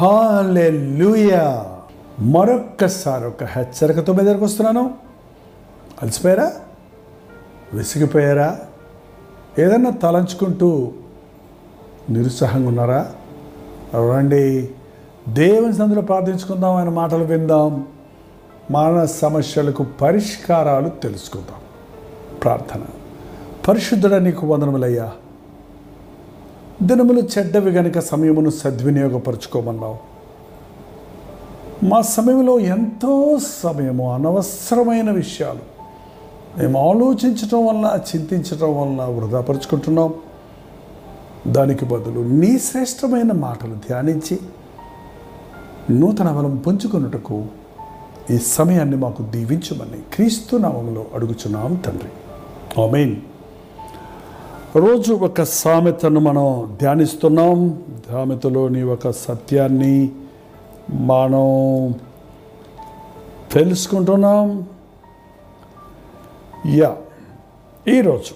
Hallelujah మరొక్కసారి ఒక హెచ్చరికతో మీ దగ్గరకు వస్తున్నాను. అలసిపోయారా? విసిగిపోయారా? ఏదన్నా తలంచుకుంటూ నిరుత్సాహంగా ఉన్నారా? రండి దేవుని సందులో ప్రార్థించుకుందాం ఆయన మాటలు విందాం. మన సమస్యలకు పరిష్కారాలు తెలుసుకుందాం. ప్రార్థన. పరిశుద్ధుడ నీకు వందనములయ్యా. దినములు చెడ్డవి గనుక సమయమును సద్వినియోగపరుచుకోమన్నావు. మా సమయంలో ఎంతో సమయము అనవసరమైన విషయాలు మేము ఆలోచించటం వల్ల చింతించటం వల్ల వృధాపరుచుకుంటున్నాం దానికి బదులు నీ శ్రేష్టమైన మాటలు ధ్యానించి నూతన బలం పుంజుకొనుటకు ఈ సమయాన్ని మాకు దీవించమని క్రీస్తు నామంలో అడుగుచున్నాం తండ్రి. ఆమెన్. రోజు ఒక సామెతను మనం ధ్యానిస్తున్నాం. సామెతలోని ఒక సత్యాన్ని మనం తెలుసుకుంటున్నాం. యా ఈరోజు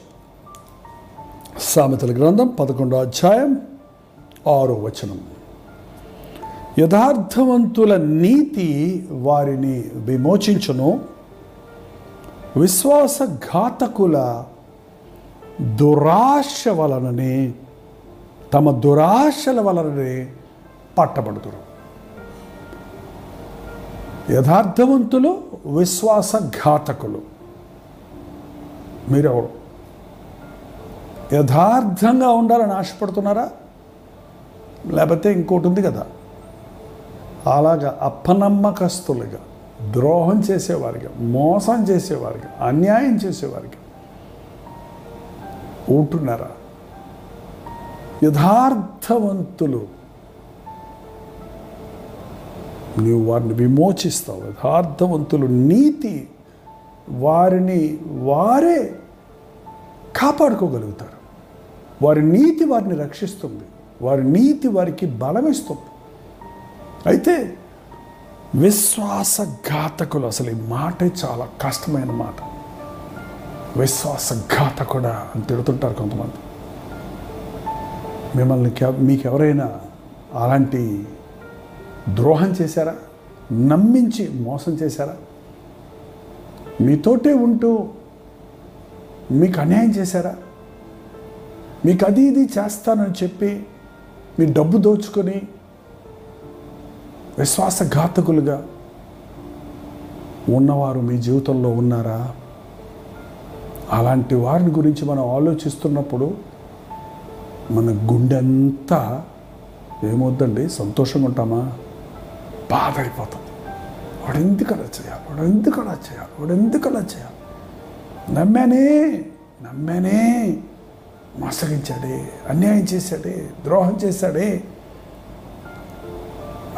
సామెతల గ్రంథం పదకొండో అధ్యాయం ఆరో వచనం. యథార్థవంతుల నీతి వారిని విమోచించును. విశ్వాసఘాతకుల దురాశ వలననే తమ దురాశల వలననే పట్టబడుతురు. యథార్థవంతులు విశ్వాసఘాతకులు. మీరెవరు? యథార్థంగా ఉండాలని ఆశపడుతున్నారా? లేకపోతే ఇంకోటి ఉంది కదా? అలాగా అప్పనమ్మకస్తులుగా ద్రోహం చేసేవారిగా మోసం చేసేవారిగా అన్యాయం చేసేవారిగా ఉంటున్నారా? యథార్థవంతులు. నీవు వారిని విమోచిస్తావు. యథార్థవంతులు నీతి వారిని వారే కాపాడుకోగలుగుతారు. వారి నీతి వారిని రక్షిస్తుంది. వారి నీతి వారికి బలమిస్తుంది. అయితే విశ్వాసఘాతకులు అసలు ఈ మాటే చాలా కష్టమైన మాట. విశ్వాసఘాతకుడా అని తిడుతుంటారు కొంతమంది. మిమ్మల్ని కె- మీకు ఎవరైనా అలాంటి ద్రోహం చేశారా? నమ్మించి మోసం చేశారా? మీతోటే ఉంటూ మీకు అన్యాయం చేశారా? మీకు అది ఇది చేస్తానని చెప్పి మీ డబ్బు దోచుకొని విశ్వాసఘాతకులుగా ఉన్నవారు మీ జీవితంలో ఉన్నారా? అలాంటి వారిని గురించి మనం ఆలోచిస్తున్నప్పుడు మన గుండెంతా ఏమవుద్దండి సంతోషంగా ఉంటామా? బాధ అయిపోతుంది వాడు ఎందుకు అలా చేయాలి? వాడు ఎందుకు అలా చేయాలి? వాడు ఎందుకు అలా చేయాలి? నమ్మానే నమ్మానే మోసగించాడే అన్యాయం చేశాడే ద్రోహం చేశాడే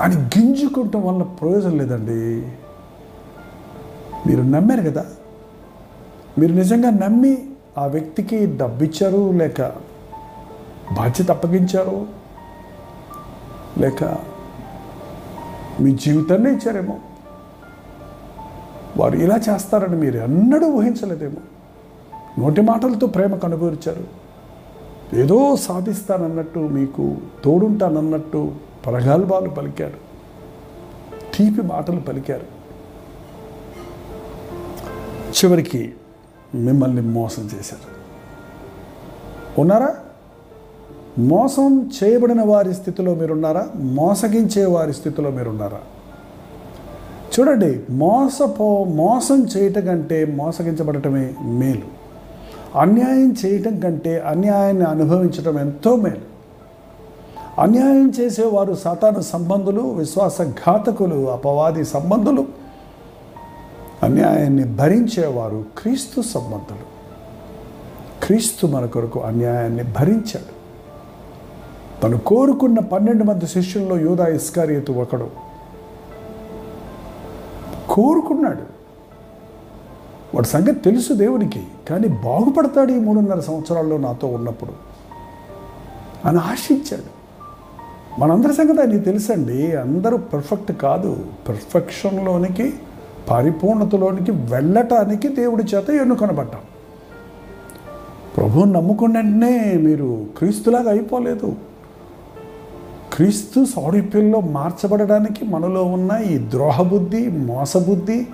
అని గింజుకుంటాం వల్ల ప్రయోజనం లేదండి. మీరు నమ్మారు కదా? మీరు నిజంగా నమ్మి ఆ వ్యక్తికి డబ్బు ఇచ్చారు లేక బాధ్యత అప్పగించారు లేక మీ జీవితాన్ని ఇచ్చారేమో? వారు ఇలా చేస్తారని మీరు ఎన్నడూ ఊహించలేదేమో? నోటి మాటలతో ప్రేమ కనుగోర్చారు. ఏదో సాధిస్తానన్నట్టు మీకు తోడుంటానన్నట్టు ప్రగల్భాలు పలికారు. తీపి మాటలు పలికారు. చివరికి మిమ్మల్ని మోసం చేశారు. ఉన్నారా? మోసం చేయబడిన వారి స్థితిలో మీరున్నారా? మోసగించే వారి స్థితిలో మీరున్నారా? చూడండి మోసపో మోసం చేయటం కంటే మోసగించబడటమే మేలు. అన్యాయం చేయటం కంటే అన్యాయాన్ని అనుభవించటం ఎంతో మేలు. అన్యాయం చేసేవారు సాతాను సంబంధులు విశ్వాసఘాతకులు అపవాది సంబంధులు అన్యాయాన్ని భరించేవారు క్రీస్తు సంబంధులు. క్రీస్తు మన కొరకు అన్యాయాన్ని భరించాడు. తను కోరుకున్న పన్నెండు మంది శిష్యుల్లో యూదా ఇస్కారియతు ఒకడు. కోరుకున్నాడు. వాడి సంగతి తెలుసు దేవునికి కానీ బాగుపడతాడు ఈ మూడున్నర సంవత్సరాల్లో నాతో ఉన్నప్పుడు అని ఆశించాడు. మనందరి సంగతి ఆయనకి తెలుసండి అందరూ పర్ఫెక్ట్ కాదు పర్ఫెక్షన్లోనికి పరిపూర్ణతలోనికి వెళ్ళటానికి దేవుడి చేత ఎన్నుకొనబడ్డాం. ప్రభువుని నమ్ముకున్న వెంటనే మీరు క్రీస్తులాగా అయిపోలేదు. క్రీస్తు సారూప్యంలో మార్చబడడానికి మనలో ఉన్న ఈ ద్రోహబుద్ధి మోసబుద్ధి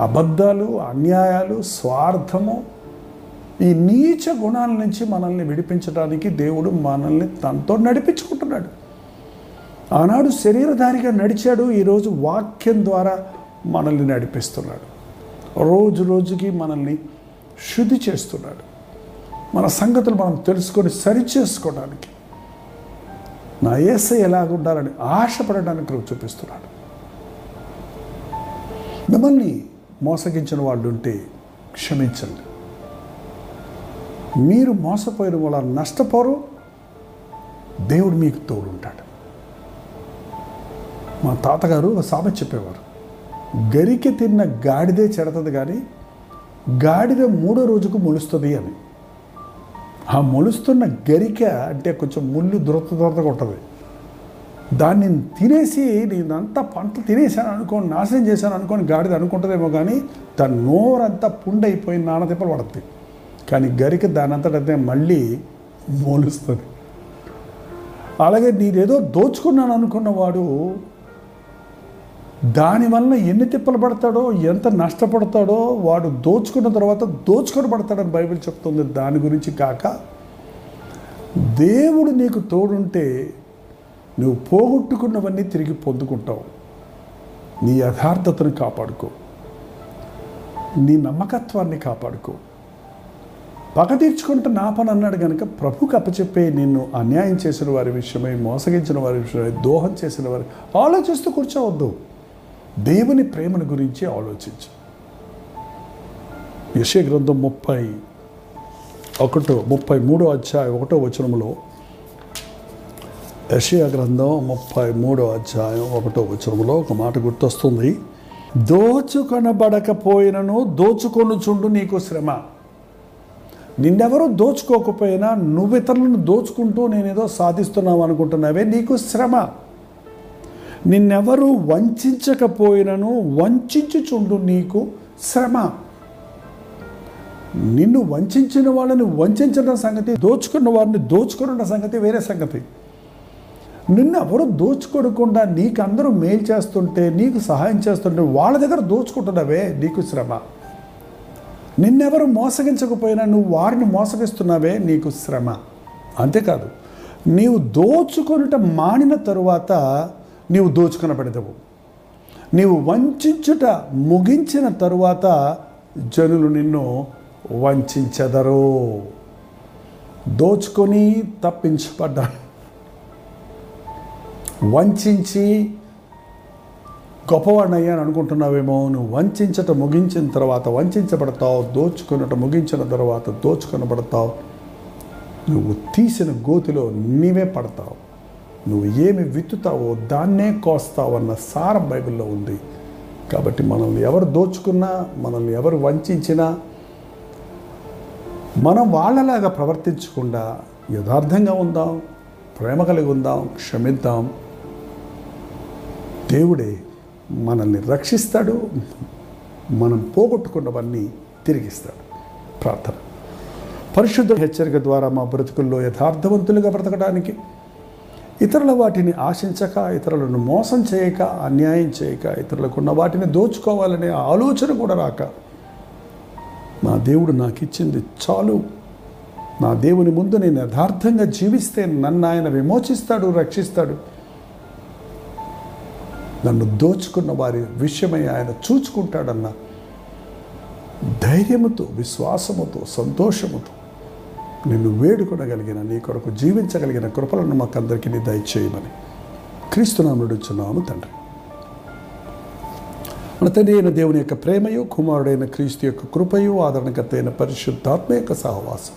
అబద్ధాలు అన్యాయాలు స్వార్థము ఈ నీచ గుణాల నుంచి మనల్ని విడిపించడానికి దేవుడు మనల్ని తనతో నడిపించుకుంటున్నాడు. ఆనాడు శరీరధారిగా నడిచాడు. ఈరోజు వాక్యం ద్వారా మనల్ని నడిపిస్తున్నాడు. రోజు రోజుకి మనల్ని శుద్ధి చేస్తున్నాడు. మన సంగతులు మనం తెలుసుకొని సరిచేసుకోవడానికి నా ఏసై ఎలాగుండాలని ఆశపడడానికి నువ్వు చూపిస్తున్నాడు. మిమ్మల్ని మోసగించిన వాళ్ళు ఉంటే క్షమించండి. మీరు మోసపోయిన వాళ్ళ నష్టపోరు. దేవుడు మీకు తోడుంటాడు. మా తాతగారు ఒక సామెత చెప్పేవారు. గరికె తిన్న గాడిదే చెడతది కానీ గాడిద మూడో రోజుకు మొలుస్తుంది అని. ఆ మొలుస్తున్న గరిక అంటే కొంచెం ముళ్ళు దురత దురతగా ఉంటుంది దాన్ని తినేసి నేనంతా పంట తినేసాను అనుకోని నాశనం చేశాను అనుకోని గాడిద అనుకుంటుందేమో కానీ దాని నోరంతా పుండైపోయి నానదిప్పలు పడుతుంది కానీ గరిక దానంతటదే మళ్ళీ మోలుస్తుంది. అలాగే నేనేదో దోచుకున్నాను అనుకున్నవాడు దానివల్ల ఎన్ని తిప్పలు పడతాడో ఎంత నష్టపడతాడో వాడు దోచుకున్న తర్వాత దోచుకొని పడతాడని బైబిల్ చెప్తుంది. దాని గురించి కాక దేవుడు నీకు తోడుంటే నువ్వు పోగొట్టుకున్నవన్నీ తిరిగి పొందుకుంటావు. నీ యథార్థతను కాపాడుకో. నీ నమ్మకత్వాన్ని కాపాడుకో. పగ తీర్చుకుంటే నా పని అన్నాడు కనుక ప్రభుకి అప్పచెప్పే నిన్ను అన్యాయం చేసిన వారి విషయమై మోసగించిన వారి విషయమై దోహం చేసిన వారి ఆలోచిస్తూ కూర్చోవద్దు. దేవుని ప్రేమను గురించి ఆలోచించు. యశే గ్రంథం ముప్పై ఒకటో ముప్పై మూడో అధ్యాయం ఒకటో వచనంలో యషయా గ్రంథం ముప్పై మూడో అధ్యాయం ఒకటో వచనంలో ఒక మాట గుర్తొస్తుంది. దోచుకొనబడకపోయినను దోచుకొనుచుండు నీకు శ్రమ. నిన్నెవరూ దోచుకోకపోయినా నువ్వు ఇతరులను దోచుకుంటూ నేనేదో సాధిస్తున్నావు అనుకుంటున్నావే నీకు శ్రమ. నిన్నెవరూ వంచకపోయినను వంచుచుండు నీకు శ్రమ. నిన్ను వంచిన వాళ్ళని వంచడం సంగతి దోచుకున్న వారిని దోచుకున్న సంగతి వేరే సంగతి. నిన్ను ఎవరు దోచుకోకుండా నీకు అందరూ మేలు చేస్తుంటే నీకు సహాయం చేస్తుంటే వాళ్ళ దగ్గర దోచుకుంటున్నావే నీకు శ్రమ. నిన్నెవరు మోసగించకపోయినా నువ్వు వారిని మోసగిస్తున్నావే నీకు శ్రమ. అంతేకాదు నీవు దోచుకొనుట మానిన తరువాత నీవు దోచుకొనబడతావు నీవు వంచుట ముగించిన తరువాత జనులు నిన్ను వంచదరు దోచుకొని తప్పించబడ్డాడు వంచి గొప్పవాడినయ్యాను అనుకుంటున్నావేమో నువ్వు వంచట ముగించిన తర్వాత వంచబడతావు దోచుకున్నట ముగించిన తర్వాత దోచుకొనబడతావు. నువ్వు తీసిన గోతిలో నీవే పడతావు. నువ్వు ఏమి విత్తుతావో దాన్నే కోస్తావు అన్న సారం బైబిల్లో ఉంది. కాబట్టి మనల్ని ఎవరు దోచుకున్నా మనల్ని ఎవరు వంచినా మనం వాళ్ళలాగా ప్రవర్తించకుండా యథార్థంగా ఉందాం ప్రేమ కలిగి ఉందాం క్షమిద్దాం. దేవుడే మనల్ని రక్షిస్తాడు మనం పోగొట్టుకున్నవన్నీ తిరిగిస్తాడు. ప్రార్థన. పరిశుద్ధ హెచ్చరిక ద్వారా మా బ్రతుకుల్లో యథార్థవంతులుగా బ్రతకడానికి ఇతరుల వాటిని ఆశించక ఇతరులను మోసం చేయక అన్యాయం చేయక ఇతరులకున్న వాటిని దోచుకోవాలనే ఆలోచన కూడా రాక. నా దేవుడు నాకు ఇచ్చింది చాలు. నా దేవుని ముందు నేను యథార్థంగా జీవిస్తే నన్ను ఆయన విమోచిస్తాడు రక్షిస్తాడు. నన్ను దోచుకున్న వారి విషయమై ఆయన చూచుకుంటాడన్న ధైర్యముతో విశ్వాసముతో సంతోషముతో నిన్ను వేడుకొనగలిగిన నీ కొరకు జీవించగలిగిన కృపలను మాకందరికీ నీ దయచేయమని క్రీస్తునాముడుచున్నాము తండ్రి. మన తండ్రి అయిన దేవుని యొక్క ప్రేమయు కుమారుడైన క్రీస్తు యొక్క కృపయు ఆదరణకర్త అయిన పరిశుద్ధాత్మ యొక్క సహవాసం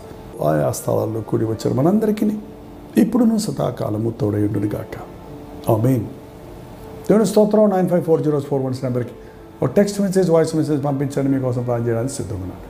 ఆయా స్థలాల్లో కూడి వచ్చిన మనందరికీ. ఇప్పుడును సదాకాలము తోడయుండునిగాక. ఆమెన్. దేవుని స్తోత్రం nine five four zero four once నెంబర్కి ఒక టెక్స్ట్ మెసేజ్ వాయిస్ మెసేజ్ పంపించండి మీకోసం ప్లాన్ చేయడానికి సిద్ధమన్నాను.